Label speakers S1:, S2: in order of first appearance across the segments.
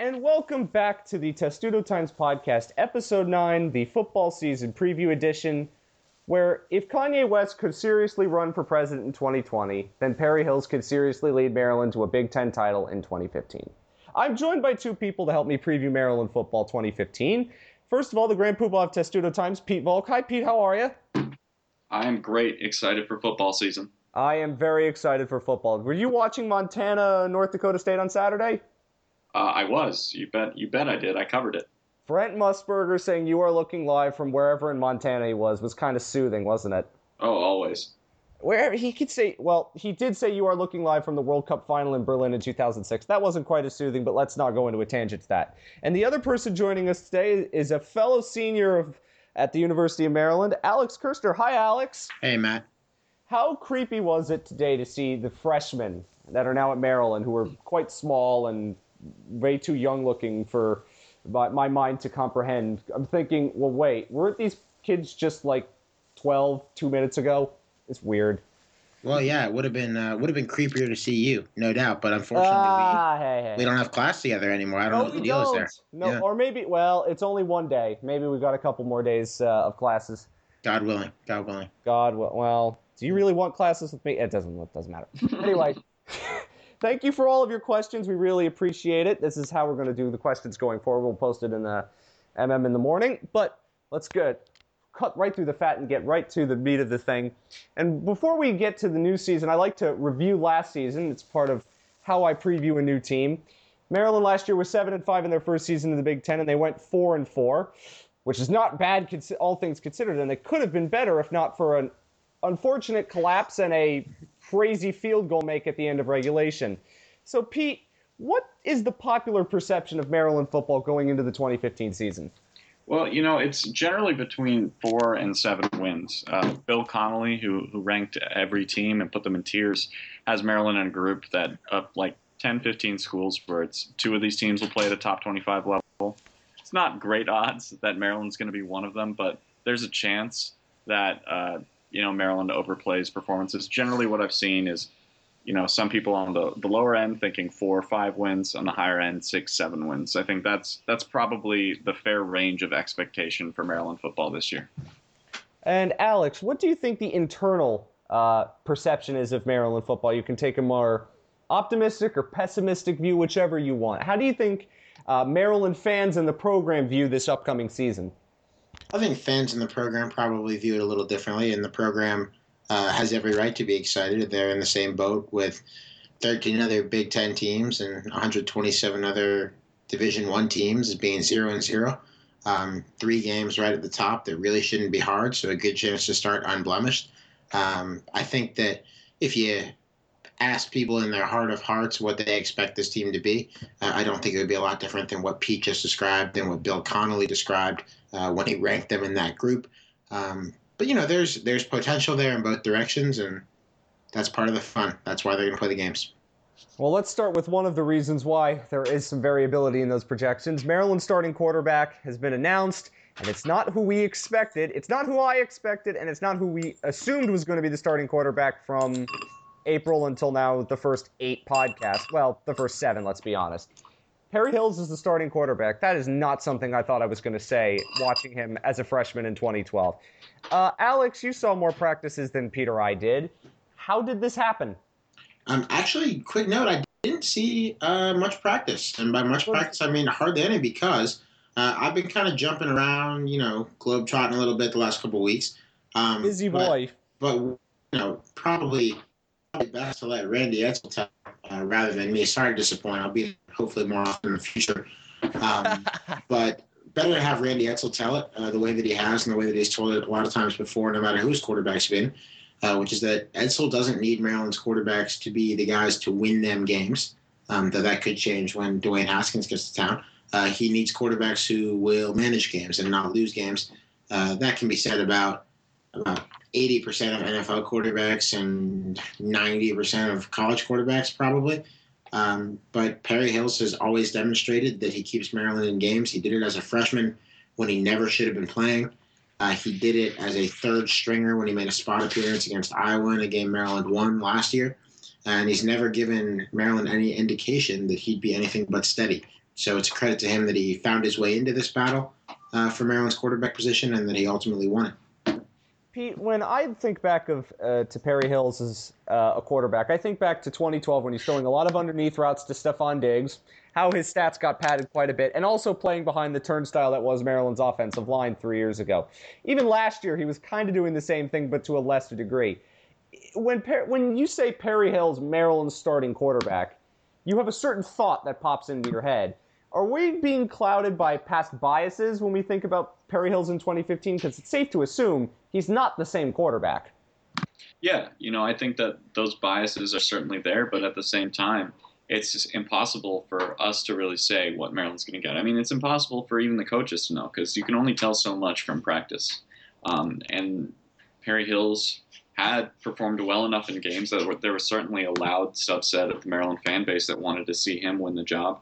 S1: and welcome back to the Testudo Times podcast, episode 9, the football season preview edition, where if Kanye West could seriously run for president in 2020, then Perry Hills could seriously lead Maryland to a Big Ten title in 2015. I'm joined by two people to help me preview Maryland football 2015. First of all, the Grand Poobah of Testudo Times, Pete Volk. Hi, Pete, how are you?
S2: I am great, excited for football season.
S1: I am very excited for football. Were you watching Montana, North Dakota State on Saturday?
S2: Uh, I was. You bet. You bet. I did. I covered it.
S1: Brent Musburger saying you are looking live from wherever in Montana he was was kind of soothing, wasn't it?
S2: Oh, always.
S1: Where he could say, well, he did say you are looking live from the World Cup final in Berlin in 2006. That wasn't quite as soothing, but let's not go into a tangent to that. And the other person joining us today is a fellow senior of, at the University of Maryland, Alex Kirshner. Hi, Alex.
S3: Hey, Matt.
S1: How creepy was it today to see the freshmen that are now at Maryland, who are quite small and way too young looking for my, my mind to comprehend. I'm thinking, well, wait, weren't these kids just like 12 two minutes ago? It's weird.
S3: Well, yeah, it would have been uh, would have been creepier to see you, no doubt. But unfortunately,
S1: ah,
S3: we,
S1: hey, hey.
S3: we don't have class together anymore. I don't
S1: no,
S3: know what the
S1: we
S3: deal
S1: don't.
S3: is there.
S1: No,
S3: Yeah.
S1: or maybe, well, it's only one day. Maybe we've got a couple more days uh, of classes.
S3: God willing, God willing.
S1: God, well, well, do you really want classes with me? It doesn't. It doesn't matter. anyway, thank you for all of your questions. We really appreciate it. This is how we're going to do the questions going forward. We'll post it in the MM in the morning. But let's get cut right through the fat and get right to the meat of the thing. And before we get to the new season, I like to review last season. It's part of how I preview a new team. Maryland last year was seven and five in their first season in the Big Ten, and they went four and four, which is not bad, all things considered. And they could have been better if not for an unfortunate collapse and a crazy field goal make at the end of regulation. So, Pete, what is the popular perception of Maryland football going into the 2015 season?
S2: Well, you know, it's generally between four and seven wins. Uh, Bill Connelly, who who ranked every team and put them in tiers, has Maryland in a group that up like 10, 15 schools where it's two of these teams will play at a top 25 level. It's not great odds that Maryland's going to be one of them, but there's a chance that uh, you know Maryland overplays performances. Generally, what I've seen is you know, some people on the, the lower end thinking four or five wins, on the higher end six, seven wins. I think that's that's probably the fair range of expectation for Maryland football this year.
S1: And Alex, what do you think the internal uh, perception is of Maryland football? You can take a more optimistic or pessimistic view, whichever you want. How do you think uh, Maryland fans and the program view this upcoming season?
S3: I think fans in the program probably view it a little differently, and the program uh, has every right to be excited. They're in the same boat with 13 other Big Ten teams and 127 other Division One teams being zero and zero. Um, three games right at the top that really shouldn't be hard, so a good chance to start unblemished. Um, I think that if you ask people in their heart of hearts what they expect this team to be, uh, I don't think it would be a lot different than what Pete just described and what Bill Connelly described uh, when he ranked them in that group. Um, but you know, there's there's potential there in both directions, and that's part of the fun. That's why they're going to play the games.
S1: Well, let's start with one of the reasons why there is some variability in those projections. Maryland's starting quarterback has been announced, and it's not who we expected. It's not who I expected, and it's not who we assumed was going to be the starting quarterback from April until now, the first eight podcasts. Well, the first seven, let's be honest. Perry Hills is the starting quarterback. That is not something I thought I was going to say watching him as a freshman in 2012. Uh, Alex, you saw more practices than Peter I did. How did this happen?
S3: Um, actually, quick note: I didn't see uh, much practice, and by much practice, I mean hardly any, because uh, I've been kind of jumping around, you know, globe trotting a little bit the last couple of weeks. Um,
S1: Busy
S3: but-
S1: boy.
S3: but you know, probably, probably best to let Randy Edsall tell uh, rather than me. Sorry to disappoint. I'll be hopefully more often in the future. Um, but better to have Randy Edsall tell it uh, the way that he has and the way that he's told it a lot of times before, no matter whose his quarterback's been. Uh, which is that Edsall doesn't need Maryland's quarterbacks to be the guys to win them games. Um, though that could change when Dwayne Haskins gets to town. Uh, he needs quarterbacks who will manage games and not lose games. Uh, that can be said about about 80% of NFL quarterbacks and 90% of college quarterbacks, probably. Um, but Perry Hills has always demonstrated that he keeps Maryland in games. He did it as a freshman when he never should have been playing. Uh, he did it as a third stringer when he made a spot appearance against Iowa in a game Maryland won last year. And he's never given Maryland any indication that he'd be anything but steady. so it's a credit to him that he found his way into this battle uh, for Maryland's quarterback position and that he ultimately won it.
S1: Pete, when I think back of uh, to Perry Hills as uh, a quarterback, I think back to 2012 when he's throwing a lot of underneath routes to Stefon Diggs, how his stats got padded quite a bit, and also playing behind the turnstile that was Maryland's offensive line three years ago. Even last year, he was kind of doing the same thing, but to a lesser degree. When per- when you say Perry Hills, Maryland's starting quarterback, you have a certain thought that pops into your head. Are we being clouded by past biases when we think about Perry Hills in 2015? Because it's safe to assume he's not the same quarterback.
S2: Yeah, you know, I think that those biases are certainly there, but at the same time, it's impossible for us to really say what Maryland's going to get. I mean, it's impossible for even the coaches to know because you can only tell so much from practice. Um, and Perry Hills had performed well enough in games that there was certainly a loud subset of the Maryland fan base that wanted to see him win the job.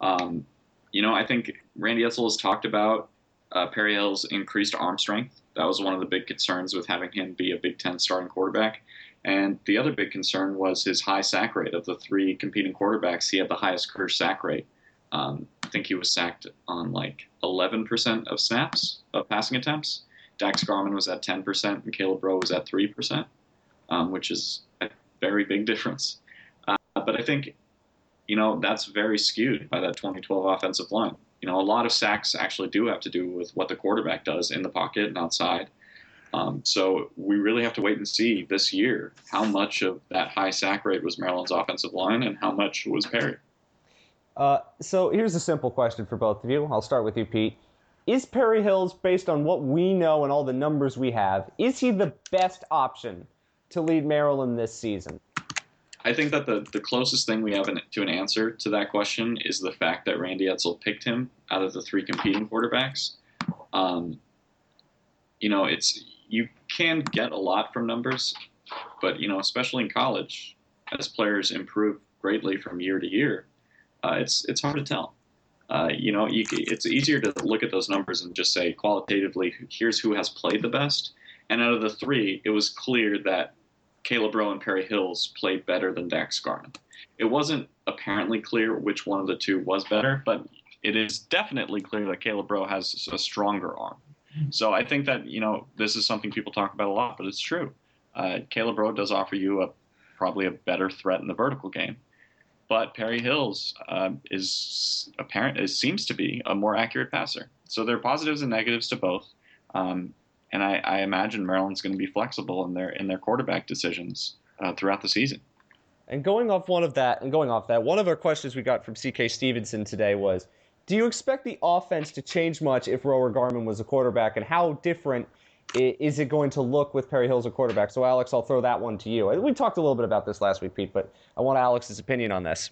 S2: Um, you know, I think Randy Edsall has talked about uh, Perry Hill's increased arm strength. That was one of the big concerns with having him be a Big Ten starting quarterback. And the other big concern was his high sack rate. Of the three competing quarterbacks, he had the highest career sack rate. Um, I think he was sacked on like 11% of snaps of passing attempts. Dax Garman was at 10%, and Caleb Rowe was at 3%, um, which is a very big difference. Uh, but I think you know, that's very skewed by that 2012 offensive line. You know, a lot of sacks actually do have to do with what the quarterback does in the pocket and outside. Um, so we really have to wait and see this year how much of that high sack rate was Maryland's offensive line and how much was Perry.
S1: Uh, so here's a simple question for both of you. I'll start with you, Pete. Is Perry Hills, based on what we know and all the numbers we have, is he the best option to lead Maryland this season?
S2: I think that the, the closest thing we have an, to an answer to that question is the fact that Randy Edsall picked him out of the three competing quarterbacks. Um, you know, it's you can get a lot from numbers, but you know, especially in college, as players improve greatly from year to year, uh, it's it's hard to tell. Uh, you know, you, it's easier to look at those numbers and just say qualitatively, here's who has played the best. And out of the three, it was clear that Caleb Rowe and Perry Hills played better than Dax Garman. It wasn't apparently clear which one of the two was better, but it is definitely clear that Caleb Rowe has a stronger arm. So I think that you know this is something people talk about a lot, but it's true. Uh, Caleb Rowe does offer you a probably a better threat in the vertical game, but Perry Hills uh, is apparent. It seems to be a more accurate passer. So there are positives and negatives to both. Um, and I, I imagine Maryland's going to be flexible in their in their quarterback decisions uh, throughout the season.
S1: And going off one of that, and going off that, one of our questions we got from C.K. Stevenson today was, do you expect the offense to change much if Rower Garman was a quarterback, and how different is it going to look with Perry Hills a quarterback? So, Alex, I'll throw that one to you. We talked a little bit about this last week, Pete, but I want Alex's opinion on this.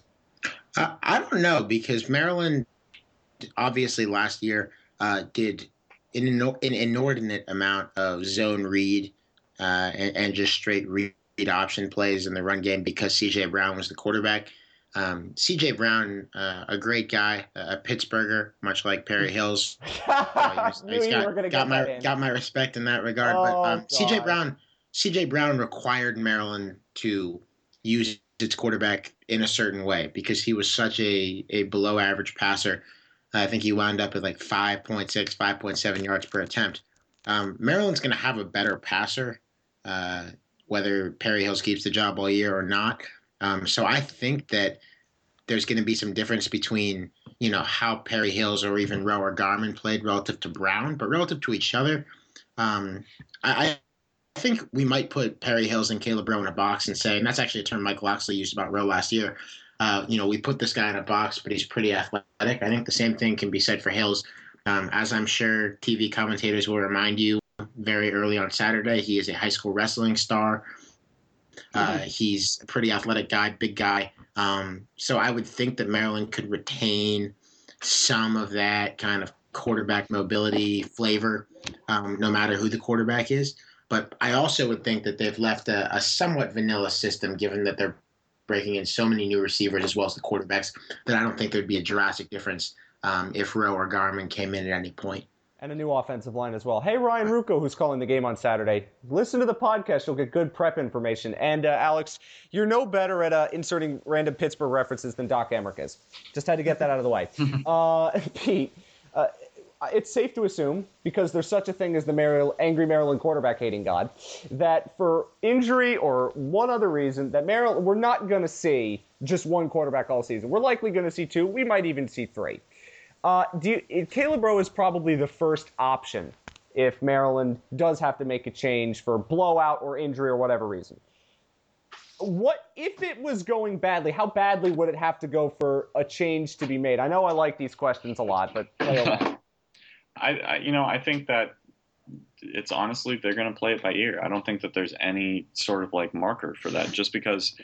S3: Uh, I don't know because Maryland, obviously, last year uh, did an, an inordinate amount of zone read uh, and, and, just straight read option plays in the run game because CJ Brown was the quarterback. Um, CJ Brown, uh, a great guy, a Pittsburgher, much like Perry Hills. Uh, he's, he's got, got my got my respect in that regard. Oh, but um, CJ Brown, CJ Brown required Maryland to use its quarterback in a certain way because he was such a, a below average passer I think he wound up with like 5.6, 5.7 yards per attempt. Um, Maryland's going to have a better passer, uh, whether Perry Hills keeps the job all year or not. Um, so I think that there's going to be some difference between you know how Perry Hills or even Rower Garman played relative to Brown, but relative to each other, um, I, I, think we might put Perry Hills and Caleb Rowe in a box and say, and that's actually a term Mike Locksley used about Rowe last year uh, you know, we put this guy in a box, but he's pretty athletic. I think the same thing can be said for Hills. Um, as I'm sure TV commentators will remind you, very early on Saturday, he is a high school wrestling star. Uh, he's a pretty athletic guy, big guy. Um, so I would think that Maryland could retain some of that kind of quarterback mobility flavor, um, no matter who the quarterback is. But I also would think that they've left a, a somewhat vanilla system, given that they're breaking in so many new receivers as well as the quarterbacks that I don't think there'd be a drastic difference um, if Rowe or Garman came in at any point.
S1: And a new offensive line as well. Hey, Ryan Ruocco, who's calling the game on Saturday. Listen to the podcast. You'll get good prep information. And uh, Alex, you're no better at uh, inserting random Pittsburgh references than Doc Emrick is. Just had to get that out of the way. uh, Pete, uh, it's safe to assume, because there's such a thing as the Maryland, angry Maryland quarterback hating God, that for injury or one other reason, that Maryland, we're not going to see just one quarterback all season. We're likely going to see two. We might even see three. Uh, do you, Caleb Rowe is probably the first option if Maryland does have to make a change for blowout or injury or whatever reason. What if it was going badly? How badly would it have to go for a change to be made? I know I like these questions a lot, but
S2: I, I, you know, I think that it's honestly they're going to play it by ear. I don't think that there's any sort of like marker for that. Just because,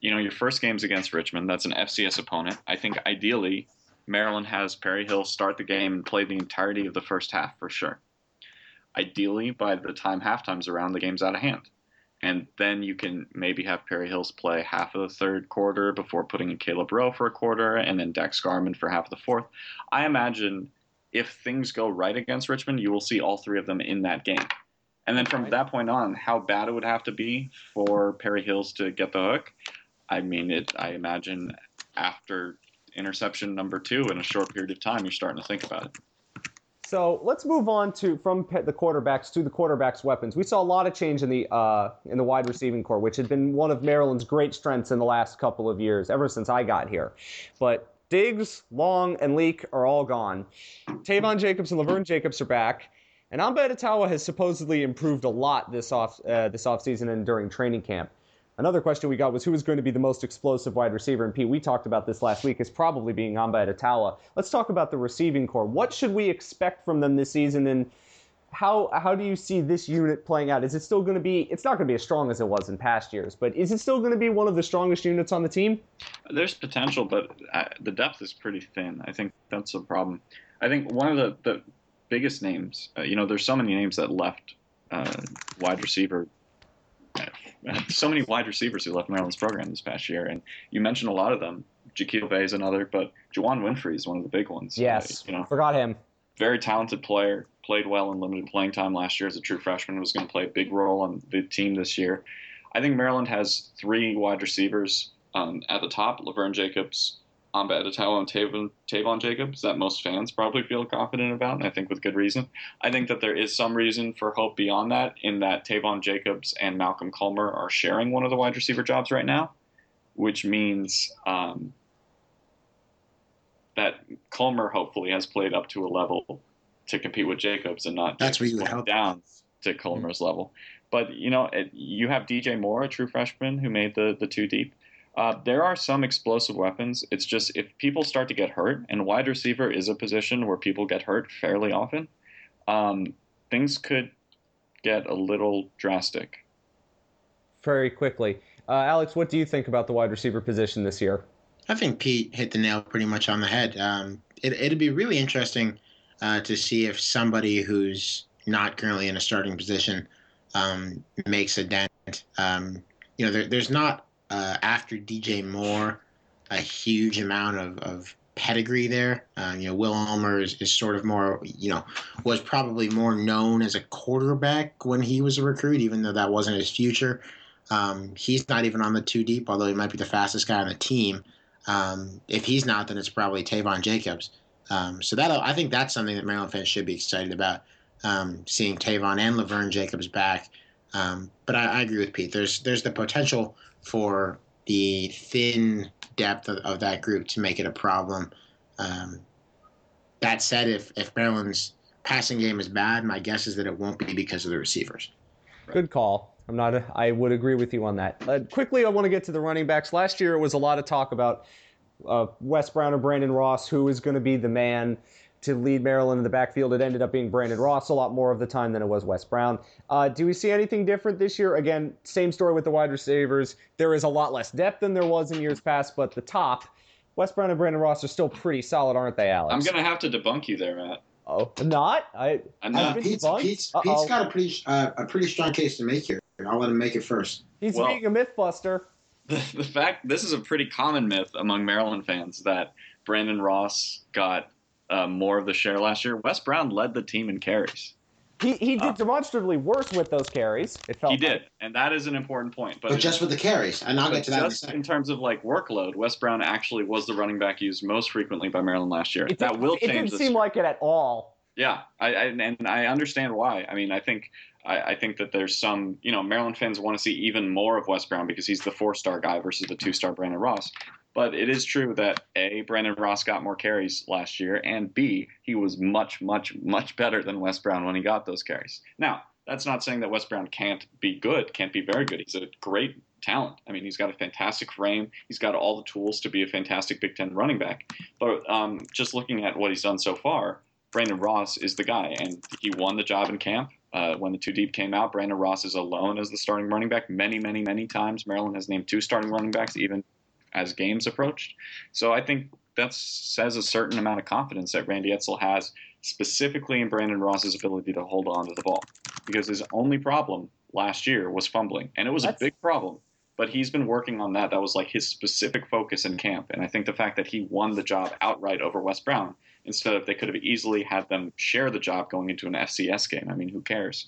S2: you know, your first game's against Richmond, that's an FCS opponent. I think ideally Maryland has Perry Hill start the game and play the entirety of the first half for sure. Ideally, by the time halftime's around, the game's out of hand. And then you can maybe have Perry Hills play half of the third quarter before putting in Caleb Rowe for a quarter and then Dax Garman for half of the fourth. I imagine if things go right against Richmond, you will see all three of them in that game. And then from that point on, how bad it would have to be for Perry Hills to get the hook. I mean, it. I imagine after interception number two in a short period of time, you're starting to think about it.
S1: So let's move on to from the quarterbacks to the quarterbacks' weapons. We saw a lot of change in the uh, in the wide receiving core, which had been one of Maryland's great strengths in the last couple of years, ever since I got here. But Diggs, Long, and Leak are all gone. Taivon Jacobs and Levern Jacobs are back. And Amba Etta-Tawo has supposedly improved a lot this off uh, this offseason and during training camp. Another question we got was who was going to be the most explosive wide receiver. And Pete, we talked about this last week. It's probably being Amba Etta-Tawo. Let's talk about the receiving core. What should we expect from them this season, and how how do you see this unit playing out? Is it still going to be? It's not going to be as strong as it was in past years, but is it still going to be one of the strongest units on the team?
S2: There's potential, but uh, the depth is pretty thin. I think that's a problem. I think one of the, the biggest names, uh, you know, there's so many names that left uh, wide receiver so many wide receivers who left Maryland's program this past year, and you mentioned a lot of them. Jacquille Veii is another, but Juwann Winfree is one of the big ones.
S1: Yes, uh, you know, forgot him.
S2: Very talented player, played well in limited playing time last year as a true freshman. Was going to play a big role on the team this year. I think Maryland has three wide receivers um, at the top: Levern Jacobs, Amba Etta-Tawo and Taivon, Taivon Jacobs that most fans probably feel confident about, and I think with good reason. I think that there is some reason for hope beyond that, in that Taivon Jacobs and Malcolm Culmer are sharing one of the wide receiver jobs right now, which means um, that Culmer hopefully has played up to a level to compete with Jacobs and not
S3: That's where you
S2: down to Culmer's mm-hmm. level. But you know, it, you have DJ Moore, a true freshman who made the the two deep. Uh, there are some explosive weapons. It's just if people start to get hurt, and wide receiver is a position where people get hurt fairly often, um, things could get a little drastic.
S1: Very quickly. Uh, Alex, what do you think about the wide receiver position this year?
S3: I think Pete hit the nail pretty much on the head. Um, it, it'd be really interesting uh, to see if somebody who's not currently in a starting position um, makes a dent. Um, you know, there, there's not uh, after DJ Moore, a huge amount of, of pedigree there. Uh, you know, Will Ulmer is, is sort of more, you know, was probably more known as a quarterback when he was a recruit, even though that wasn't his future. Um, he's not even on the two deep, although he might be the fastest guy on the team. Um, if he's not, then it's probably Taivon Jacobs. Um, so that I think that's something that Maryland fans should be excited about, um, seeing Taivon and Levern Jacobs back. Um, but I, I, agree with Pete. There's there's the potential for the thin depth of, of that group to make it a problem. Um, that said, if, if Maryland's passing game is bad, my guess is that it won't be because of the receivers.
S1: Good call. I'm not. A, I would agree with you on that. Uh, quickly, I want to get to the running backs. Last year, it was a lot of talk about uh, Wes Brown or Brandon Ross, who is going to be the man to lead Maryland in the backfield. It ended up being Brandon Ross a lot more of the time than it was Wes Brown. Uh, do we see anything different this year? Again, same story with the wide receivers. There is a lot less depth than there was in years past, but the top, Wes Brown and Brandon Ross are still pretty solid, aren't they, Alex?
S2: I'm going to have to debunk you there, Matt.
S1: Oh, not? I,
S2: I'm not.
S3: Pete's, Pete's, Pete's got a pretty, uh, a pretty strong case to make here. I'll let him make it first.
S1: He's well, being a myth buster.
S2: The, the fact this is a pretty common myth among Maryland fans that Brandon Ross got uh, more of the share last year. Wes Brown led the team in carries.
S1: He, he did
S2: Uh,
S1: demonstrably worse with those carries. It felt
S2: He
S1: like.
S2: did, and that is an important point. But,
S3: But just with the carries, and I'll get to that in
S2: just in
S3: second.
S2: terms of like workload, Wes Brown actually was the running back used most frequently by Maryland last year.
S1: It,
S2: that
S1: didn't-
S2: will
S1: it
S2: change.
S1: didn't
S2: this
S1: seem
S2: year.
S1: like it at all.
S2: Yeah, I, I and I understand why. I mean, I think I, I think that there's some you know Maryland fans want to see even more of Wes Brown because he's the four star guy versus the two star Brandon Ross. But it is true that a Brandon Ross got more carries last year, and b he was much much much better than Wes Brown when he got those carries. Now that's not saying that Wes Brown can't be good, can't be very good. He's a great talent. I mean, he's got a fantastic frame. He's got all the tools to be a fantastic Big Ten running back. But um, just looking at what he's done so far, Brandon Ross is the guy, and he won the job in camp. Uh, when the two deep came out, Brandon Ross is alone as the starting running back. Many, many, many times, Maryland has named two starting running backs, even as games approached. So I think that says a certain amount of confidence that Randy Edsall has, specifically in Brandon Ross's ability to hold on to the ball, because his only problem last year was fumbling, and it was
S1: That's-
S2: a big problem. But he's been working on that. That was like his specific focus in camp, and I think the fact that he won the job outright over Wes Brown instead of they could have easily had them share the job going into an FCS game. I mean, who cares?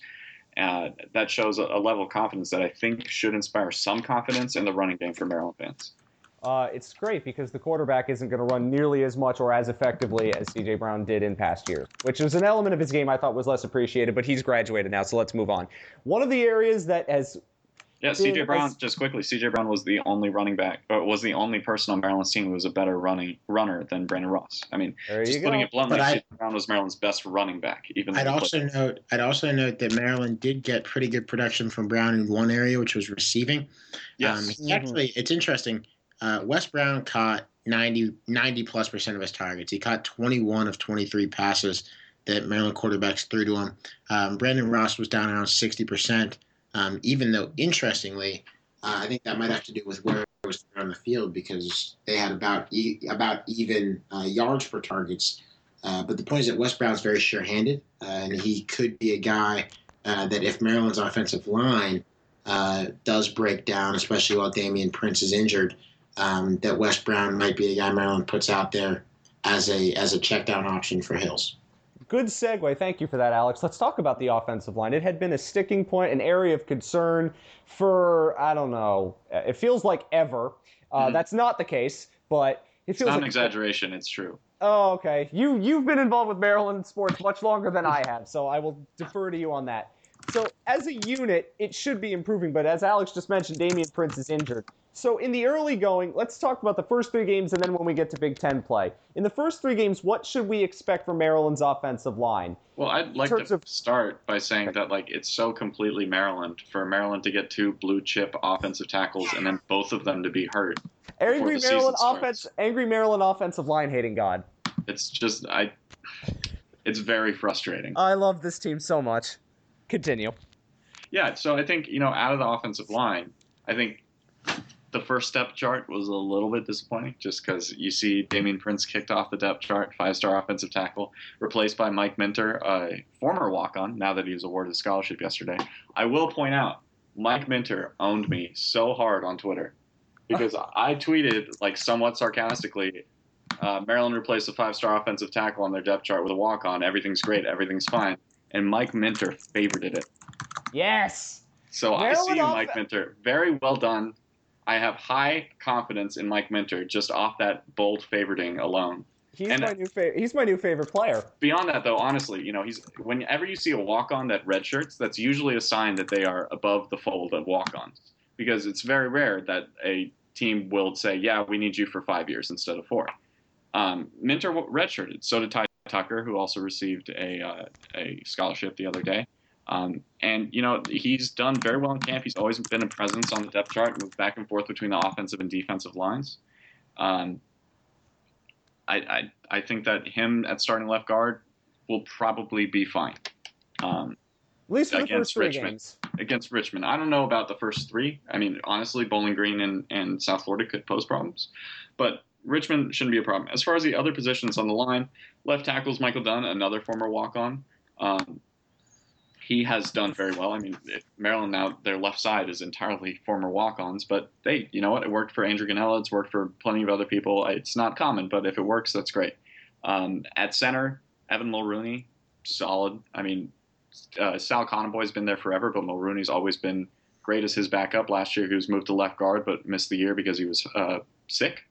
S2: Uh, that shows a, a level of confidence that I think should inspire some confidence in the running game for Maryland fans.
S1: Uh, it's great because the quarterback isn't going to run nearly as much or as effectively as CJ Brown did in past years, which was an element of his game I thought was less appreciated, but he's graduated now, so let's move on. One of the areas that has
S2: Yeah, CJ Brown.
S1: as-
S2: Just quickly, CJ Brown was the only running back, or was the only person on Maryland's team who was a better running runner than Brandon Ross. I mean, just putting
S1: go.
S2: it bluntly,
S3: I-
S2: CJ Brown was Maryland's best running back. Even though
S3: I'd
S2: he played-
S3: also note I'd also note that Maryland did get pretty good production from Brown in one area, which was receiving.
S2: yes,
S3: Um, he
S1: Mhm.
S3: actually, it's interesting. Uh, Wes Brown caught 90, 90 plus percent of his targets. He caught 21 of 23 passes that Maryland quarterbacks threw to him. Um, Brandon Ross was down around 60%, um, even though, interestingly, uh, I think that might have to do with where it was on the field because they had about e- about even uh, yards per targets. Uh, but the point is that Wes Brown's very sure-handed, uh, and he could be a guy uh, that if Maryland's offensive line uh, does break down, especially while Damian Prince is injured, um, that Wes Brown might be a guy Maryland puts out there as a as a check down option for Hills.
S1: Good segue. Thank you for that, Alex. Let's talk about the offensive line. It had been a sticking point, an area of concern for, I don't know, it feels like ever. Uh,
S2: Mhm.
S1: That's not the case, but it
S2: it's
S1: feels
S2: not
S1: like
S2: an exaggeration. It's true.
S1: Oh, okay. You you've been involved with Maryland sports much longer than I have, so I will defer to you on that. So as a unit, it should be improving, but as Alex just mentioned, Damian Prince is injured. So in the early going, let's talk about the first three games and then when we get to Big Ten play. In the first three games, what should we expect from Maryland's offensive line?
S2: Well, I'd like to
S1: of-
S2: start by saying that like it's so completely Maryland for Maryland to get two blue chip offensive tackles and then both of them to be hurt.
S1: Angry
S2: the season
S1: Maryland
S2: starts.
S1: offense, angry Maryland offensive line hating God.
S2: It's just I. It's very frustrating.
S1: I love this team so much. Continue.
S2: Yeah, so I think you know out of the offensive line, I think the first step chart was a little bit disappointing, just because you see Damian Prince kicked off the depth chart, five-star offensive tackle, replaced by Mike Minter, a former walk-on. Now that he was awarded a scholarship yesterday, I will point out Mike Minter owned me so hard on Twitter because I tweeted like somewhat sarcastically. Uh, Maryland replaced a five-star offensive tackle on their depth chart with a walk-on. Everything's great. Everything's fine. And Mike Minter favorited it.
S1: Yes.
S2: So I see
S1: Maryland
S2: you,
S1: off-
S2: Mike Minter. Very well done. I have high confidence in Mike Minter just off that bold favoriting alone.
S1: He's
S2: And-
S1: my new favorite. He's my new favorite player.
S2: Beyond that, though, honestly, you know, he's whenever you see a walk-on that red shirts, that's usually a sign that they are above the fold of walk-ons because it's very rare that a team will say, "Yeah, we need you for five years instead of four. Um, Minter redshirted. So did Ty Tucker, who also received a uh, a scholarship the other day. Um, and you know he's done very well in camp. He's always been a presence on the depth chart, moved back and forth between the offensive and defensive lines. Um, I, I I think that him at starting left guard will probably be fine. Um,
S1: At least
S2: Against Richmond.
S1: games.
S2: against Richmond. I don't know about the first three. I mean, honestly, Bowling Green and, and South Florida could pose problems, but Richmond shouldn't be a problem. As far as the other positions on the line, left tackle's Michael Dunn, another former walk on. Um, he has done very well. I mean, Maryland now, their left side is entirely former walk ons, but they, you know what, it worked for Andrew Gonnella, it's worked for plenty of other people. It's not common, but if it works, that's great. Um, at center, Evan Mulrooney, solid. I mean, uh, Sal Conaboy's been there forever, but Mulrooney's always been great as his backup. Last year, he was moved to left guard, but missed the year because he was uh, sick.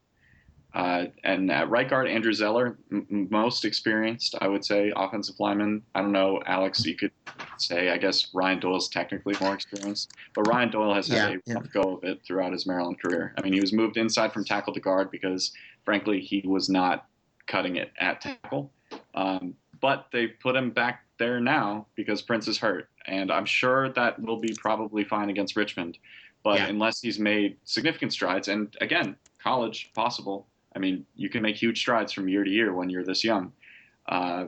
S2: Uh, and at right guard, Andrew Zeller, m- most experienced, I would say, offensive lineman. I don't know, Alex, you could say, I guess Ryan Doyle's technically more experienced, but Ryan Doyle has had
S3: Yeah,
S2: a
S3: yeah.
S2: rough go of it throughout his Maryland career. I mean, he was moved inside from tackle to guard because, frankly, he was not cutting it at tackle. Um, but they put him back there now because Prince is hurt, and I'm sure that will be probably fine against Richmond. But
S3: Yeah.
S2: unless he's made significant strides, and again, college possible. I mean, you can make huge strides from year to year when you're this young. Uh,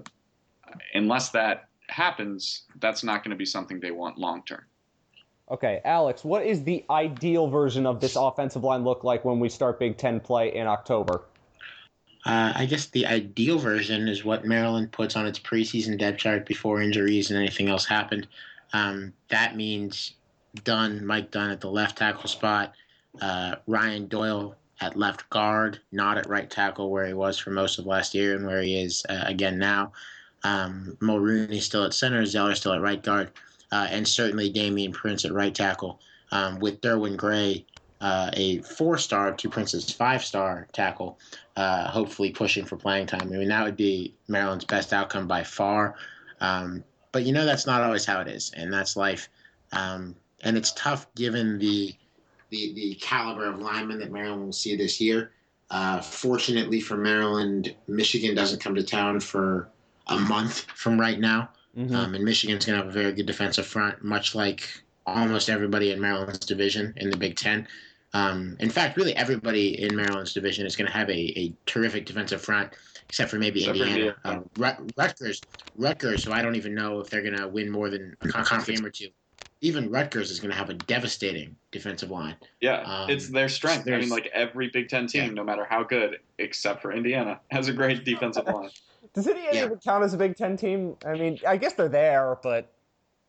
S2: unless that happens, that's not going to be something they want long term.
S1: Okay, Alex, what is the ideal version of this offensive line look like when we start Big Ten play in October?
S3: Uh, I guess the ideal version is what Maryland puts on its preseason depth chart before injuries and anything else happened. Um, that means Dunn, Mike Dunn at the left tackle spot, uh, Ryan Doyle at left guard, not at right tackle where he was for most of last year and where he is uh, again now. Um, Mulrooney still at center, Zeller still at right guard, uh, and certainly Damian Prince at right tackle, um, with Derwin Gray, uh, a four-star to Prince's five-star tackle uh, hopefully pushing for playing time. I mean, that would be Maryland's best outcome by far. Um, but you know, that's not always how it is, and that's life. Um, and it's tough given the, the the caliber of linemen that Maryland will see this year. Uh, fortunately for Maryland, Michigan doesn't come to town for a month from right now.
S1: Mhm.
S3: Um, and Michigan's going to have a very good defensive front, much like almost everybody in Maryland's division in the Big Ten. Um, in fact, really everybody in Maryland's division is going to have a, a terrific defensive front, except for maybe
S2: Except
S3: Indiana.
S2: Indiana.
S3: Uh, Rutgers, Rutgers, who I don't even know if they're going to win more than a conference game or two. Even Rutgers is going to have a devastating defensive line.
S2: Yeah,
S3: Um,
S2: it's their strength. I mean, like every Big Ten team,
S3: Yeah.
S2: no matter how good, except for Indiana, has a great defensive line.
S1: Does Indiana
S3: Yeah.
S1: even count as a Big Ten team? I mean, I guess they're there, but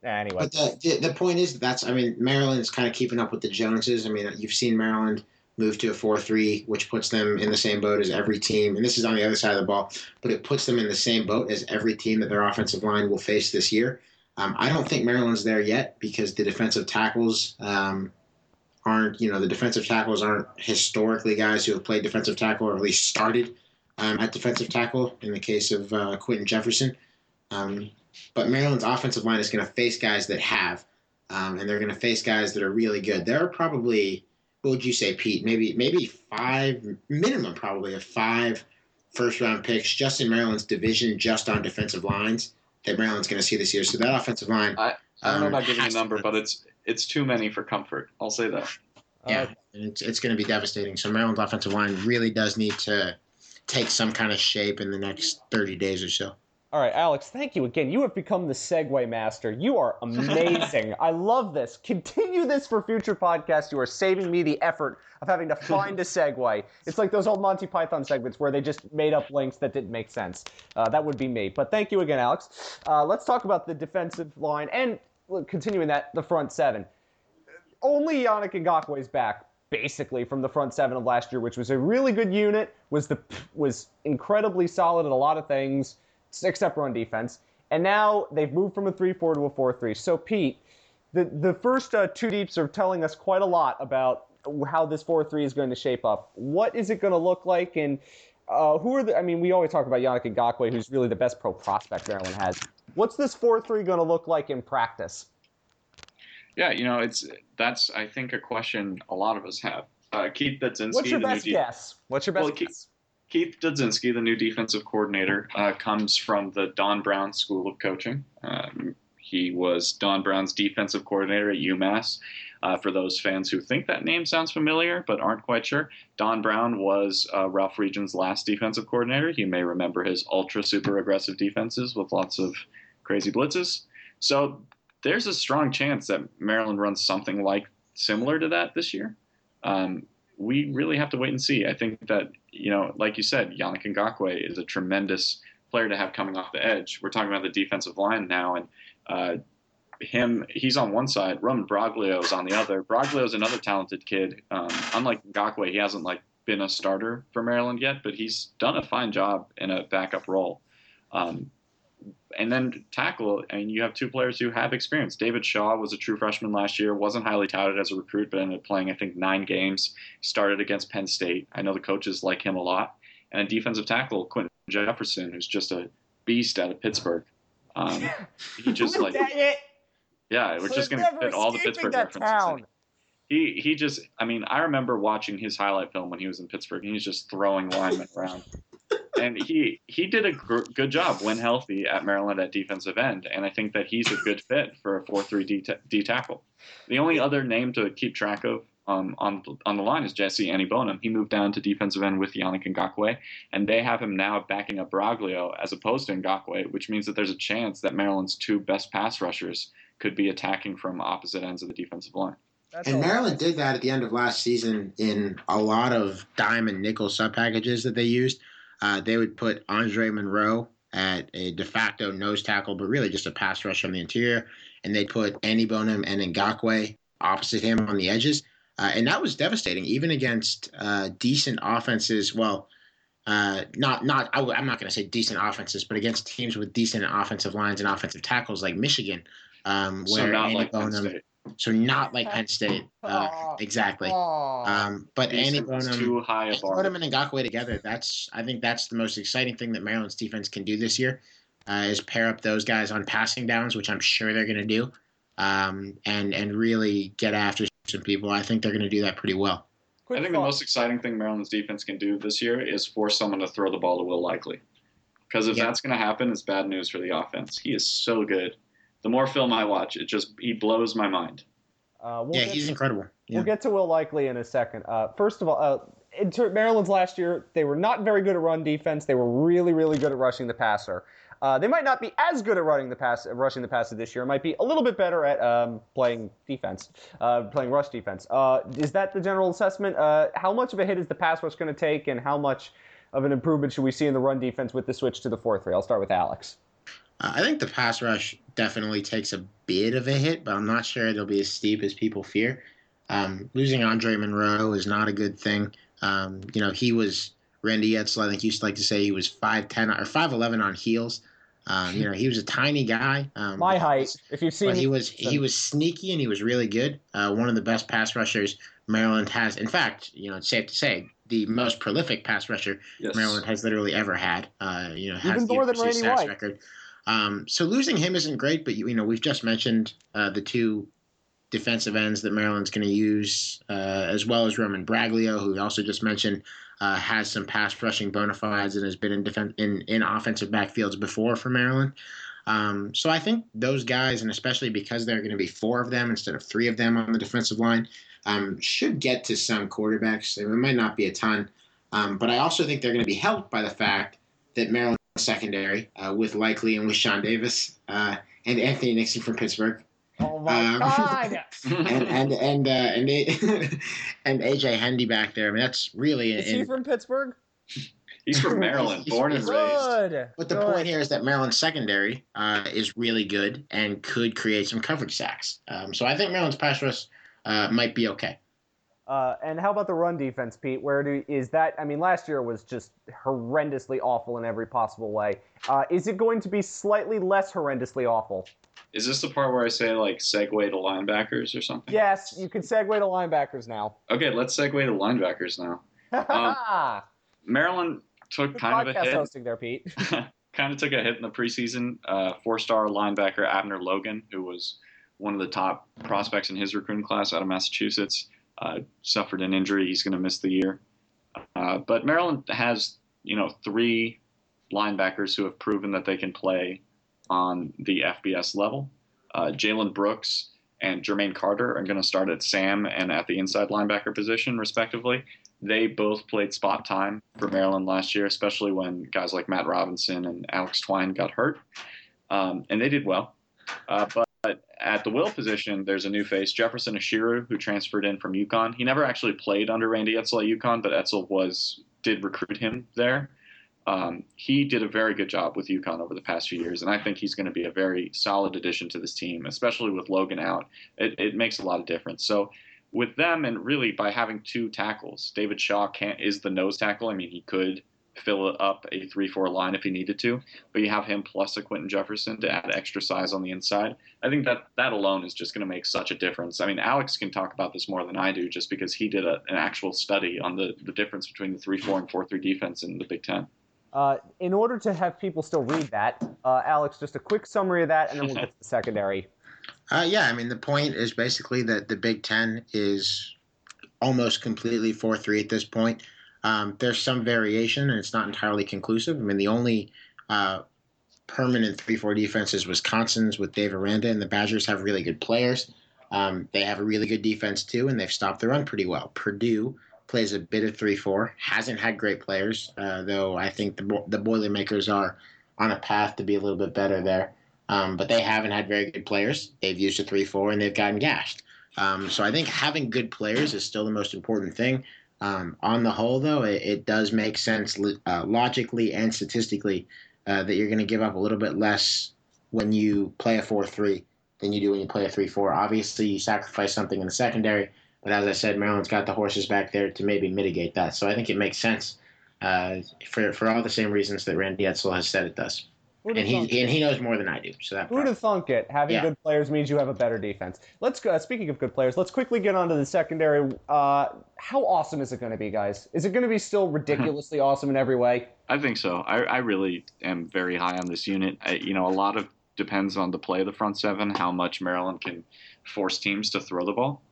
S1: anyway.
S3: But the, the the point is that's I mean Maryland's kind of keeping up with the Joneses. I mean you've seen Maryland move to a four three, which puts them in the same boat as every team. And this is on the other side of the ball, but it puts them in the same boat as every team that their offensive line will face this year. Um, I don't think Maryland's there yet because the defensive tackles um, aren't you know the defensive tackles aren't historically guys who have played defensive tackle or at least started um, at defensive tackle. In the case of uh, Quinton Jefferson. Um, but Maryland's offensive line is going to face guys that have, um, and they're going to face guys that are really good. There are probably, what would you say, Pete? Maybe maybe five minimum, probably of five first round picks just in Maryland's division, just on defensive lines that Maryland's going to see this year. So that offensive line,
S2: I don't know
S3: um,
S2: about giving a
S3: has to-
S2: number, but it's it's too many for comfort. I'll say that.
S3: yeah,
S1: Uh,
S3: and it's it's going to be devastating. So Maryland's offensive line really does need to take some kind of shape in the next thirty days or so.
S1: All right, Alex, thank you again. You have become the segue master. You are amazing. I love this. Continue this for future podcasts. You are saving me the effort of having to find a segue. It's like those old Monty Python segments where they just made up links that didn't make sense. Uh, that would be me. But thank you again, Alex. Uh, let's talk about the defensive line and continuing that, the front seven. only Yannick Ngakoue is back, basically from the front seven of last year, which was a really good unit. was the was incredibly solid at a lot of things, except for on defense. And now they've moved from a three-four to a four-three. So Pete, the the first uh, two deeps are telling us quite a lot about how this four-three is going to shape up. What is it going to look like, and uh, who are the? I mean, we always talk about Yannick Ngakoue, who's really the best pro prospect Maryland has. What's this four-three going to look like in practice?
S2: Yeah, you know, it's that's I think a question a lot of us have. Uh, Keith Dudzinski,
S1: What's your best guess? What's your best
S2: Well,
S1: guess?
S2: Keith Dudzinski, the new defensive coordinator, uh, comes from the Don Brown School of Coaching. Um, he was Don Brown's defensive coordinator at UMass. Uh, for those fans who think that name sounds familiar but aren't quite sure, Don Brown was uh, Ralph Friedgen's last defensive coordinator. You may remember his ultra super aggressive defenses with lots of crazy blitzes. So there's a strong chance that Maryland runs something like similar to that this year. Um, we really have to wait and see. I think that, you know, like you said, Yannick Ngakoue is a tremendous player to have coming off the edge. We're talking about the defensive line now, and uh, him, he's on one side, Roman Braglio is on the other. Braglio is another talented kid. Um, unlike Ngakoue, he hasn't like been a starter for Maryland yet, but he's done a fine job in a backup role. Um, and then tackle, I mean, you have two players who have experience. David Shaw was a true freshman last year, wasn't highly touted as a recruit, but ended up playing, I think, nine games. Started against Penn State. I know the coaches like him a lot. And a defensive tackle, Quinton Jefferson, who's just a beast out of Pittsburgh. Um, he just like, yeah, we're just gonna fit all the Pittsburgh references. In. He he just, I mean, I remember watching his highlight film when he was in Pittsburgh, and he's just throwing linemen around and he he did a gr- good job when healthy at Maryland at defensive end, and I think that he's a good fit for a four-three D tackle. The only other name to keep track of um, on on the line is Jesse Bonham. He moved down to defensive end with Yannick Ngakoue, and they have him now backing up Braglio as opposed to Ngakoue, which means that there's a chance that Maryland's two best pass rushers could be attacking from opposite ends of the defensive line.
S3: That's and Maryland did that at the end of last season in a lot of dime and nickel sub packages that they used uh, they would put Andre Monroe at a de facto nose tackle, but really just a pass rush on the interior. And they'd put Aniebonam and Ngakoue opposite him on the edges. Uh, and that was devastating, even against uh, decent offenses. Well, uh, not not I, am not going to say decent offenses, but against teams with decent offensive lines and offensive tackles like Michigan, um, where
S2: so
S3: Andy
S2: like
S3: Bonham so not like Penn State, uh, exactly. Um, but Aniebonam,
S2: too high a bar.
S3: Bonham and Ngakoue together. That's I think that's the most exciting thing that Maryland's defense can do this year, uh, is pair up those guys on passing downs, which I'm sure they're going to do, um, and and really get after some people. I think they're going to do that pretty well.
S2: Quick I think thought. the most exciting thing Maryland's defense can do this year is force someone to throw the ball to Will Likely. Because if yep. that's going to happen, it's bad news for the offense. He is so good the more film I watch, it just he blows my mind.
S3: Uh, we'll yeah, he's
S1: to,
S3: incredible.
S1: Yeah. We'll get to Will Likely in a second. Uh, first of all, uh, in Maryland's last year, they were not very good at run defense. They were really, really good at rushing the passer. Uh, they might not be as good at running the pass, rushing the passer this year. Might be a little bit better at um, playing defense, uh, playing rush defense. Uh, is that the general assessment? Uh, how much of a hit is the pass rush going to take, and how much of an improvement should we see in the run defense with the switch to the four three? I'll start with Alex.
S3: Uh, I think the pass rush definitely takes a bit of a hit, but I'm not sure it'll be as steep as people fear. Um, losing Andre Monroe is not a good thing. Um, you know, he was Randy Edsall. I think used to like to say he was five ten or five eleven on heels. Um, you know, he was a tiny guy. Um,
S1: My height, if you've seen,
S3: but he was he was sneaky and he was really good. Uh, one of the best pass rushers Maryland has. In fact, you know, it's safe to say the most prolific pass rusher yes. Maryland has literally ever had. Uh, you know, has
S1: even more than Randy White.
S3: record. Um, so losing him isn't great, but you, you know we've just mentioned uh, the two defensive ends that Maryland's going to use, uh, as well as Roman Braglio, who we also just mentioned uh, has some pass rushing bona fides and has been in defense in, in offensive backfields before for Maryland. Um, so I think those guys, and especially because there are going to be four of them instead of three of them on the defensive line, um, should get to some quarterbacks. It might not be a ton, um, but I also think they're going to be helped by the fact that Maryland secondary uh, with Likely and with Sean Davis uh, and Anthony Nixon from Pittsburgh.
S1: Oh my um, God!
S3: and and and uh, and, and AJ Hendy back there. I mean, that's really.
S1: Is in, he from Pittsburgh?
S2: He's from Maryland, he's, born and raised.
S3: But the good. point here is that Maryland's secondary uh, is really good and could create some coverage sacks. Um, so I think Maryland's pass rush uh, might be okay.
S1: Uh, and how about the run defense, Pete? Where do is that? I mean, last year was just horrendously awful in every possible way. Uh, is it going to be slightly less horrendously awful?
S2: Is this the part where I say like segue to linebackers or something?
S1: Yes, you can segue to linebackers now.
S2: Okay, let's segue to linebackers now. Um, Maryland took
S1: Good
S2: kind of a hit.
S1: hosting there, Pete.
S2: kind of took a hit in the preseason. Uh, four-star linebacker Abner Logan, who was one of the top prospects in his recruiting class out of Massachusetts uh, suffered an injury. He's going to miss the year. Uh, but Maryland has, you know, three linebackers who have proven that they can play on the FBS level. Uh, Jalen Brooks and Jermaine Carter are going to start at Sam and at the inside linebacker position, respectively. They both played spot time for Maryland last year, especially when guys like Matt Robinson and Alex Twine got hurt. Um, and they did well. Uh, but but at the will position, there's a new face, Jefferson Ashiru, who transferred in from UConn. He never actually played under Randy Edsall at UConn, but Edsall was did recruit him there. Um, he did a very good job with UConn over the past few years, and I think he's going to be a very solid addition to this team, especially with Logan out. It, it makes a lot of difference. So with them, and really by having two tackles, David Shaw can't is the nose tackle. I mean, he could fill up a three-four line if he needed to, but you have him plus a Quinton Jefferson to add extra size on the inside. I think that that alone is just going to make such a difference. I mean, Alex can talk about this more than I do, just because he did a, an actual study on the the difference between the three-four and four-three defense in the Big Ten.
S1: Uh, in order to have people still read that, uh, Alex, just a quick summary of that, and then we'll get to the secondary.
S3: Uh, yeah, I mean the point is basically that the Big Ten is almost completely four three at this point. Um, there's some variation, and it's not entirely conclusive. I mean the only uh, permanent three four defense is Wisconsin's with Dave Aranda, and the Badgers have really good players. Um, they have a really good defense too, and they've stopped the run pretty well. Purdue plays a bit of three four, hasn't had great players, uh, though I think the the Boilermakers are on a path to be a little bit better there. Um, but they haven't had very good players. They've used a 3 4 and they've gotten gashed. Um, so I think having good players is still the most important thing. Um, on the whole, though, it, it does make sense uh, logically and statistically uh, that you're going to give up a little bit less when you play a 4 3 than you do when you play a 3 4. Obviously, you sacrifice something in the secondary, but as I said, Maryland's got the horses back there to maybe mitigate that. So I think it makes sense uh, for, for all the same reasons that Randy Edsall has said it does and he and he knows more than I do. So that
S1: who'd have thunk it? Having yeah. good players means you have a better defense. Let's go. Speaking of good players, let's quickly get onto the secondary. Uh, how awesome is it going to be, guys? Is it going to be still ridiculously awesome in every way?
S2: I think so. I, I really am very high on this unit. I, you know, a lot of depends on the play of the front seven, how much Maryland can force teams to throw the ball.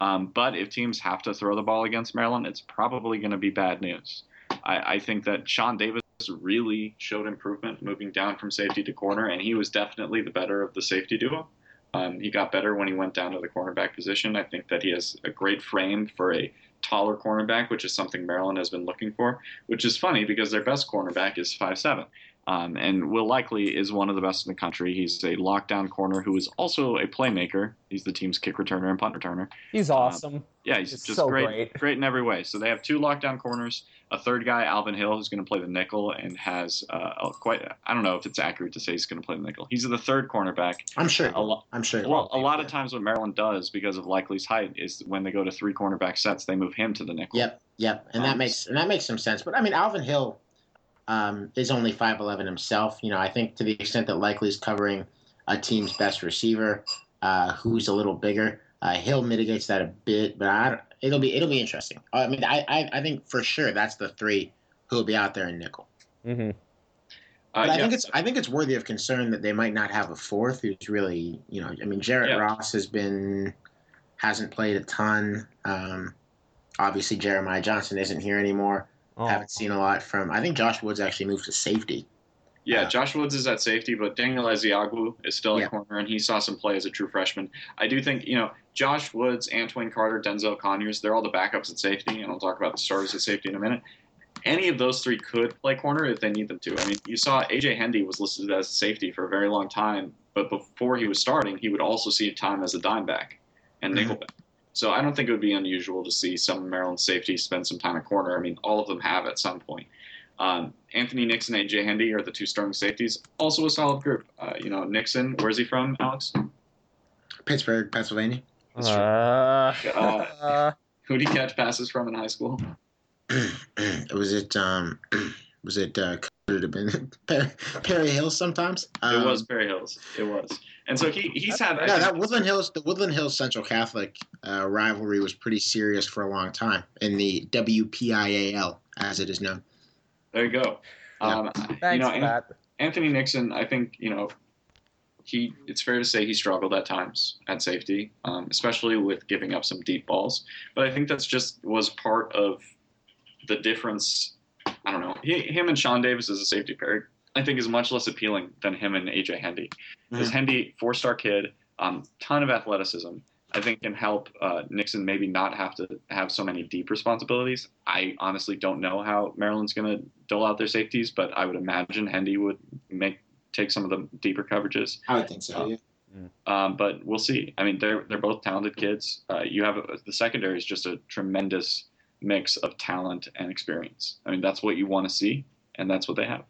S2: Um, but if teams have to throw the ball against Maryland, it's probably going to be bad news. I, I think that Sean Davis really showed improvement moving down from safety to corner, and he was definitely the better of the safety duo. Um, he got better when he went down to the cornerback position. I think that he has a great frame for a taller cornerback, which is something Maryland has been looking for, which is funny because their best cornerback is five seven. Um, and Will Likely is one of the best in the country. He's a lockdown corner who is also a playmaker. He's the team's kick returner and punt returner.
S1: He's um, awesome.
S2: yeah, he's, just so great, great, great, in every way. So they have two lockdown corners. A third guy, Alvin Hill, who's going to play the nickel and has uh, quite. I don't know if it's accurate to say he's going to play the nickel. He's the third cornerback.
S3: I'm sure. A lo- I'm sure.
S2: Well, a lot of times what Maryland does because of Likely's height is when they go to three cornerback sets, they move him to the nickel.
S3: Yep, yep, and um, that makes and that makes some sense. But I mean, Alvin Hill um, is only 5'11 himself. You know, I think to the extent that Likely is covering a team's best receiver, uh, who's a little bigger, uh, Hill mitigates that a bit, but I, it'll be it'll be interesting. I mean, I, I, I think for sure that's the three who will be out there in nickel.
S1: Mm-hmm.
S3: But uh, I yeah. think it's I think it's worthy of concern that they might not have a fourth who's really you know I mean Jarrett yeah. Ross has been hasn't played a ton. Um, obviously Jeremiah Johnson isn't here anymore. Oh. Haven't seen a lot from. I think Josh Woods actually moved to safety.
S2: Yeah, uh, Josh Woods is at safety, but Daniel Ezeagwu is still yeah. corner, and he saw some play as a true freshman. I do think, you know, Josh Woods, Antwain Carter, Denzel Conyers, they're all the backups at safety, and I'll talk about the starters at safety in a minute. Any of those three could play corner if they need them to. I mean, you saw AJ Hendy was listed as safety for a very long time, but before he was starting, he would also see time as a dime back and mm-hmm. Nickelback. So I don't think it would be unusual to see some Maryland safeties spend some time at corner. I mean, all of them have at some point. Um, Anthony Nixon and AJ Hendy are the two starting safeties. Also a solid group. Uh, you know, Nixon, where's he from, Alex?
S3: Pittsburgh, Pennsylvania.
S1: That's uh,
S2: uh, who did he catch passes from in high school?
S3: was it um, was it could have been Perry Hills sometimes?
S2: Um, it was Perry Hills. It was. And so he he's had
S3: yeah that Woodland Hills the Woodland Hills Central Catholic uh, rivalry was pretty serious for a long time in the WPIAL as it is known.
S2: There you go.
S1: Yeah. Um, Thanks you know,
S2: Anthony Nixon, I think you know he it's fair to say he struggled at times at safety, um, especially with giving up some deep balls. But I think that's just was part of the difference. I don't know. He, him and Sean Davis as a safety pair I think is much less appealing than him and AJ Hendy. Because mm-hmm. Hendy, four star kid, um, ton of athleticism. I think can help uh, Nixon maybe not have to have so many deep responsibilities. I honestly don't know how Maryland's going to dole out their safeties, but I would imagine Hendy would make take some of the deeper coverages.
S3: I would think so. Uh, yeah.
S2: Um, but we'll see. I mean, they're they're both talented kids. Uh, you have a, the secondary is just a tremendous mix of talent and experience. I mean, that's what you want to see, and that's what they have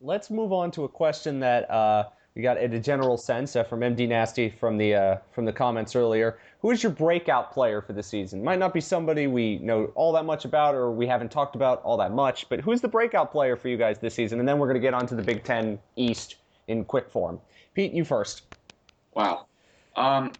S1: let's move on to a question that uh, We got in a general sense uh, from MD Nasty from the uh, from the comments earlier. Who is your breakout player for the season? Might not be somebody we know all that much about or we haven't talked about all that much, but who's the breakout player for you guys this season? And then we're going to get onto the Big Ten East in quick form. Pete, you first.
S2: Wow, um,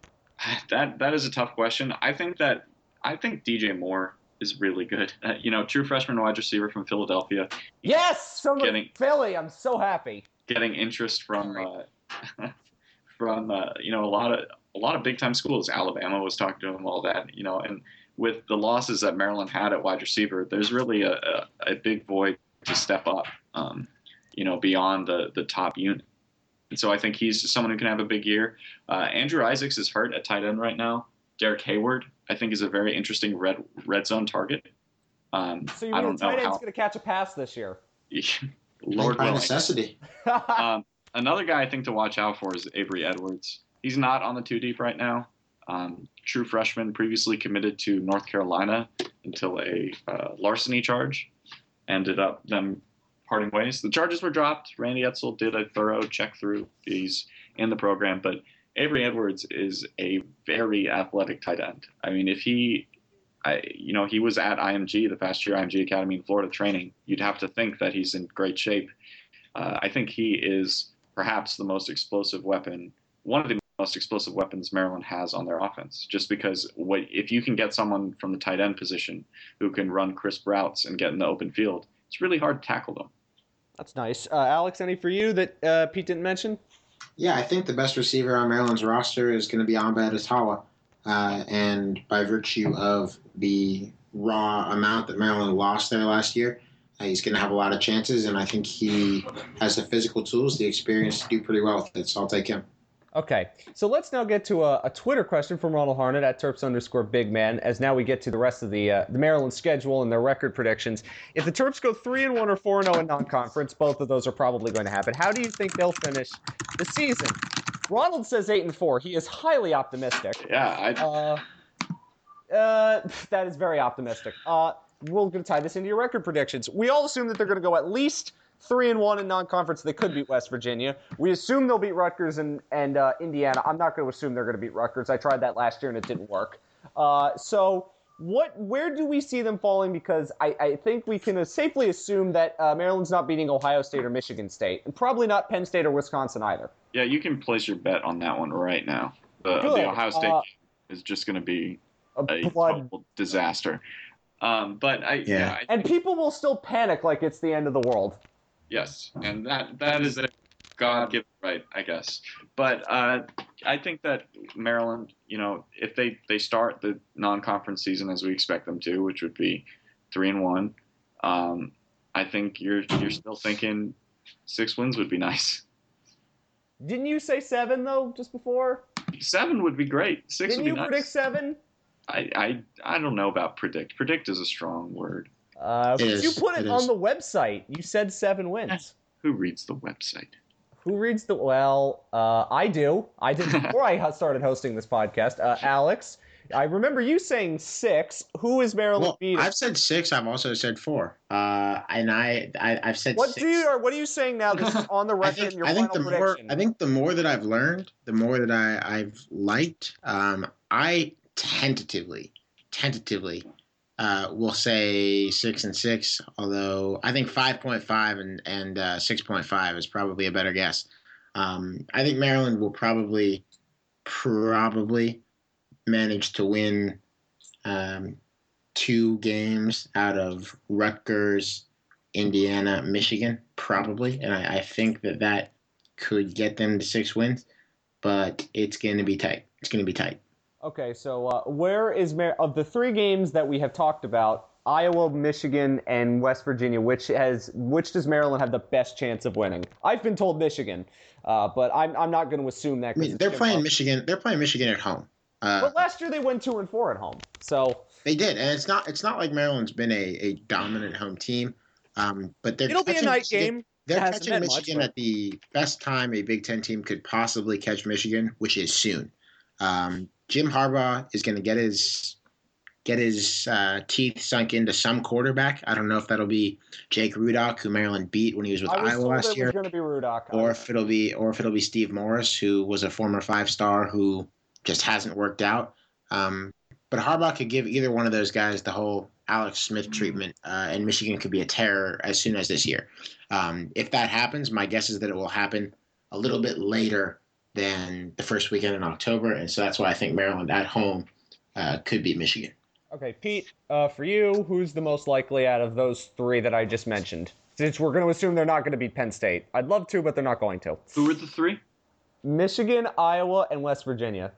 S2: that that is a tough question. I think that I think DJ Moore is really good. Uh, you know, true freshman wide receiver from Philadelphia.
S1: Yes, from
S2: Getting-
S1: Philly. I'm so happy.
S2: getting interest from uh, from uh, you know a lot of a lot of big time schools. Alabama was talking to him, all that you know, and with the losses that Maryland had at wide receiver, there's really a, a, a big void to step up, um, you know, beyond the the top unit. And so I think he's someone who can have a big year. Uh, Andrew Isaacs is hurt at tight end right now. Derek Hayward, I think, is a very interesting red red zone target. Um,
S1: So you
S2: I
S1: mean the
S2: don't know
S1: tight end's
S2: how.
S1: going to catch a pass this year?
S2: Lord
S3: by necessity.
S2: um, another guy I think to watch out for is Avery Edwards. He's not on the two deep right now. Um, true freshman, previously committed to North Carolina until a uh, larceny charge ended up them parting ways. The charges were dropped. Randy Edsall did a thorough check through. He's in the program, but Avery Edwards is a very athletic tight end. I mean, if he, I, you know, he was at IMG the past year, IMG Academy in Florida training. You'd have to think that he's in great shape. Uh, I think he is perhaps the most explosive weapon, one of the most explosive weapons Maryland has on their offense. Just because what if you can get someone from the tight end position who can run crisp routes and get in the open field, it's really hard to tackle them.
S1: That's nice. Uh, Alex, any for you that uh, Pete didn't mention?
S3: Yeah, I think the best receiver on Maryland's roster is going to be Amba Etta-Tawo. Uh, and by virtue of the raw amount that Maryland lost there last year, uh, he's going to have a lot of chances. And I think he has the physical tools, the experience to do pretty well with it. So I'll take him.
S1: Okay, so let's now get to a, a Twitter question from Ronald Harnett at Terps underscore Big Man. As now we get to the rest of the uh, the Maryland schedule and their record predictions. If the Terps go three and one or four and zero in non-conference, both of those are probably going to happen. How do you think they'll finish the season? Ronald says eight and four. He is highly optimistic.
S2: Yeah, I,
S1: Uh, uh, that is very optimistic. Uh, we're going to tie this into your record predictions. We all assume that they're going to go at least three and one in non-conference. They could beat West Virginia. We assume they'll beat Rutgers and and uh, Indiana. I'm not going to assume they're going to beat Rutgers. I tried that last year and it didn't work. Uh, so. What, where do we see them falling? Because I, I think we can safely assume that uh, Maryland's not beating Ohio State or Michigan State, and probably not Penn State or Wisconsin either.
S2: yeah, you can place your bet on that one right now. The, the Ohio State
S1: Uh,
S2: game is just going to be
S1: A
S2: a
S1: blood
S2: total disaster. Um, but I, yeah,
S3: Yeah.
S2: I
S1: and people will still panic like it's the end of the world.
S2: Yes, and that that is a God given right, I guess. But uh, I think that Maryland, you know, if they they start the non-conference season as we expect them to, which would be three and one, um, I think you're you're still thinking six wins would be nice.
S1: Didn't you say seven though just before?
S2: Seven would be great. 6
S1: Didn't
S2: would
S1: you
S2: be nice.
S1: predict seven?
S2: I, I I don't know about predict. Predict is a strong word.
S1: Uh,
S3: It
S1: you put it,
S3: it
S1: on the website. You said seven wins.
S2: Who reads the website?
S1: Who reads the? Well, uh, I do. I did before I started hosting this podcast. Uh, Alex, I remember you saying six. Who is Maryland
S3: Well,
S1: beating?
S3: I've said six. I've also said four. Uh, and I, I, I've said
S1: What
S3: six.
S1: do you? Or what are you saying now? This is on the
S3: I
S1: record.
S3: think,
S1: in your
S3: I think the
S1: final
S3: more. I think the more that I've learned, the more that I, I've liked. Um, I tentatively, tentatively, uh, will say six and six. Although I think five point five and and uh, six point five is probably a better guess. Um, I think Maryland will probably, probably, manage to win um, two games out of Rutgers, Indiana, Michigan, probably, and I, I think that that could get them to six wins, but it's going to be tight. It's going to be tight.
S1: Okay, so uh, where is Mar- of the three games that we have talked about? Iowa, Michigan, and West Virginia. Which has which does Maryland have the best chance of winning? I've been told Michigan, uh, but I'm I'm not going to assume that.
S3: I
S1: 'cause
S3: mean, they're playing
S1: Harbaugh.
S3: Michigan. They're playing Michigan at home. Uh,
S1: But last year they went two and four at home. So
S3: they did, and it's not. It's not like Maryland's been a, a dominant home team. Um, but they're
S1: it'll be a
S3: catching
S1: night
S3: Michigan-
S1: game.
S3: They're catching
S1: been much,
S3: Michigan
S1: but-
S3: at the best time a Big Ten team could possibly catch Michigan, which is soon. Um, Jim Harbaugh is going to get his get his uh, teeth sunk into some quarterback. I don't know if that'll be Jake Rudock, who Maryland beat when he was with
S1: was
S3: Iowa last year,
S1: going to be Rudock.
S3: or if it'll be or if it'll be Steve Morris, who was a former five star who just hasn't worked out. Um, but Harbaugh could give either one of those guys the whole Alex Smith treatment, uh, and Michigan could be a terror as soon as this year. Um, if that happens, my guess is that it will happen a little bit later than the first weekend in October, and so that's why I think Maryland at home uh, could beat Michigan.
S1: Okay, Pete, uh, for you, who's the most likely out of those three that I just mentioned? Since we're going to assume they're not going to beat Penn State. I'd love to, but they're not going to.
S2: Who were the three?
S1: Michigan, Iowa, and West Virginia.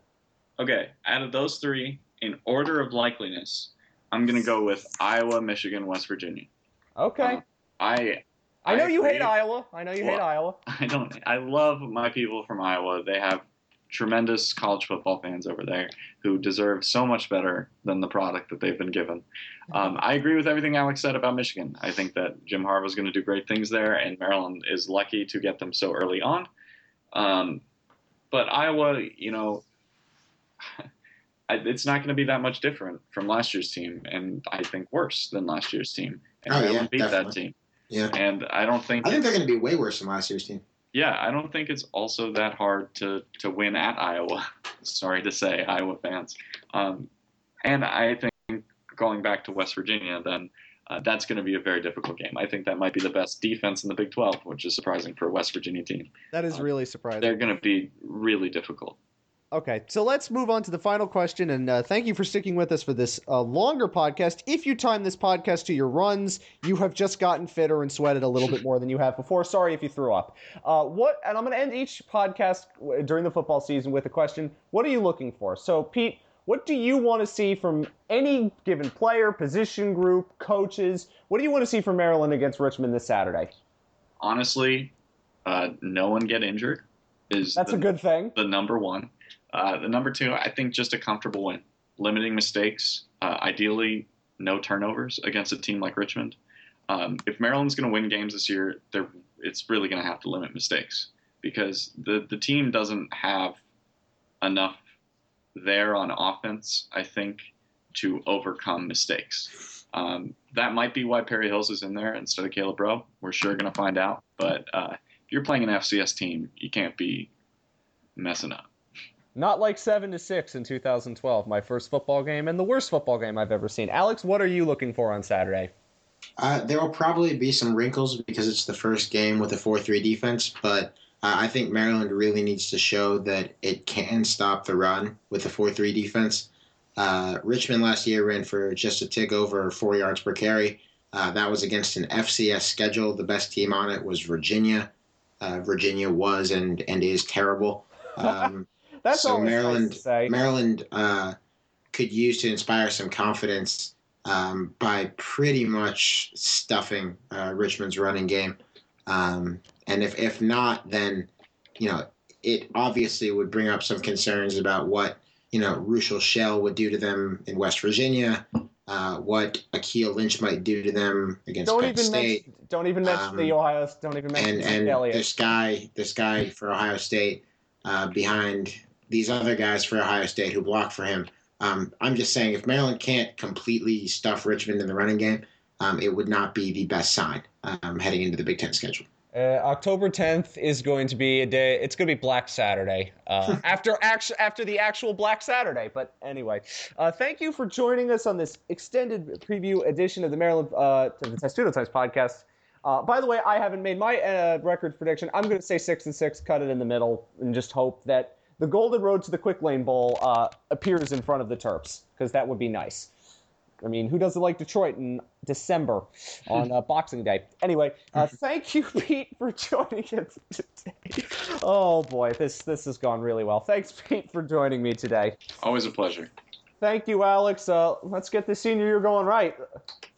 S2: Okay, out of those three, in order of likeliness, I'm gonna go with Iowa, Michigan, West Virginia.
S1: Okay.
S2: Uh, I
S1: I know
S2: I
S1: you hate. Iowa. I know you hate Iowa.
S2: I don't. I love my people from Iowa. They have tremendous college football fans over there who deserve so much better than the product that they've been given. Um, I agree with everything Alex said about Michigan. I think that Jim Harbaugh is going to do great things there, and Maryland is lucky to get them so early on. Um, but Iowa, you know, it's not going to be that much different from last year's team, and I think worse than last year's team. And
S3: Oh, yeah,
S2: Maryland beat that team,
S3: Yeah,
S2: and I don't think
S3: I think they're going to be way worse than last year's team.
S2: yeah, I don't think it's also that hard to to win at Iowa. Sorry to say, Iowa fans. Um, and I think going back to West Virginia, then uh, that's going to be a very difficult game. I think that might be the best defense in the Big 12, which is surprising for a West Virginia team.
S1: That is
S2: Uh,
S1: really surprising.
S2: They're going to be really difficult.
S1: Okay, so let's move on to the final question, and uh, thank you for sticking with us for this uh, longer podcast. If you time this podcast to your runs, you have just gotten fitter and sweated a little bit more than you have before. Sorry if you threw up. Uh, what? And I'm going to end each podcast during the football season with a question: What are you looking for? So, Pete, what do you want to see from any given player, position group, coaches? What do you want to see from Maryland against Richmond this Saturday?
S2: Honestly, uh, no one get injured is
S1: That's
S2: the,
S1: a good thing.
S2: the number one. Uh, the number two, I think, just a comfortable win, limiting mistakes. Uh, ideally, no turnovers against a team like Richmond. Um, if Maryland's going to win games this year, it's really going to have to limit mistakes because the the team doesn't have enough there on offense. I think to overcome mistakes. Um, that might be why Perry Hills is in there instead of Caleb Rowe. We're sure going to find out. But uh, if you're playing an FCS team, you can't be messing up.
S1: Not like seven to six in 2012, my first football game and the worst football game I've ever seen. Alex, what are you looking for on Saturday?
S3: Uh, there will probably be some wrinkles because it's the first game with a 4 3 defense, but uh, I think Maryland really needs to show that it can stop the run with a 4 3 defense. Uh, Richmond last year ran for just a tick over four yards per carry. Uh, that was against an FCS schedule. The best team on it was Virginia. Uh, Virginia was and, and is terrible. Um,
S1: That's
S3: So Maryland-
S1: nice.
S3: Maryland uh, could use to inspire some confidence um, by pretty much stuffing uh, Richmond's running game. Um, and if, if not, then, you know, it obviously would bring up some concerns about what, you know, Rushel Shell would do to them in West Virginia, uh, what Akeel Lynch might do to them against
S1: don't
S3: Penn
S1: even
S3: State
S1: mention, don't even mention
S3: Um,
S1: the Ohio. Don't even mention
S3: and and
S1: Elliott.
S3: this guy this guy for Ohio State uh, behind these other guys for Ohio State who block for him. Um, I'm just saying if Maryland can't completely stuff Richmond in the running game, um, it would not be the best sign um, heading into the Big Ten schedule.
S1: Uh, October 10th is going to be a day. It's going to be Black Saturday uh, after actu- after the actual Black Saturday. But anyway, uh, thank you for joining us on this extended preview edition of the Maryland uh, the Testudo Times podcast. Uh, by the way, I haven't made my uh, record prediction. I'm going to say six and six, cut it in the middle, and just hope that the Golden Road to the Quick Lane Bowl uh, appears in front of the Terps because that would be nice. I mean, who doesn't like Detroit in December on uh, Boxing Day? Anyway, uh, thank you, Pete, for joining us today. Oh boy, this this has gone really well. Thanks, Pete, for joining me today.
S2: Always a pleasure.
S1: Thank you, Alex. Uh, let's get the senior year going right.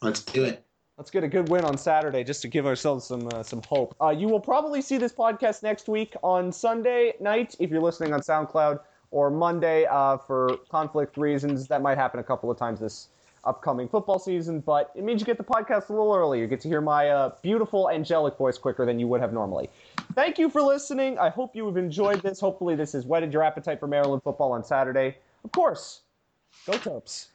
S3: Let's do it.
S1: Let's get a good win on Saturday just to give ourselves some uh, some hope. Uh, you will probably see this podcast next week on Sunday night if you're listening on SoundCloud, or Monday uh, for conflict reasons. That might happen a couple of times this upcoming football season, but it means you get the podcast a little early. You get to hear my uh, beautiful angelic voice quicker than you would have normally. Thank you for listening. I hope you have enjoyed this. Hopefully, this has whetted your appetite for Maryland football on Saturday. Of course, go Terps.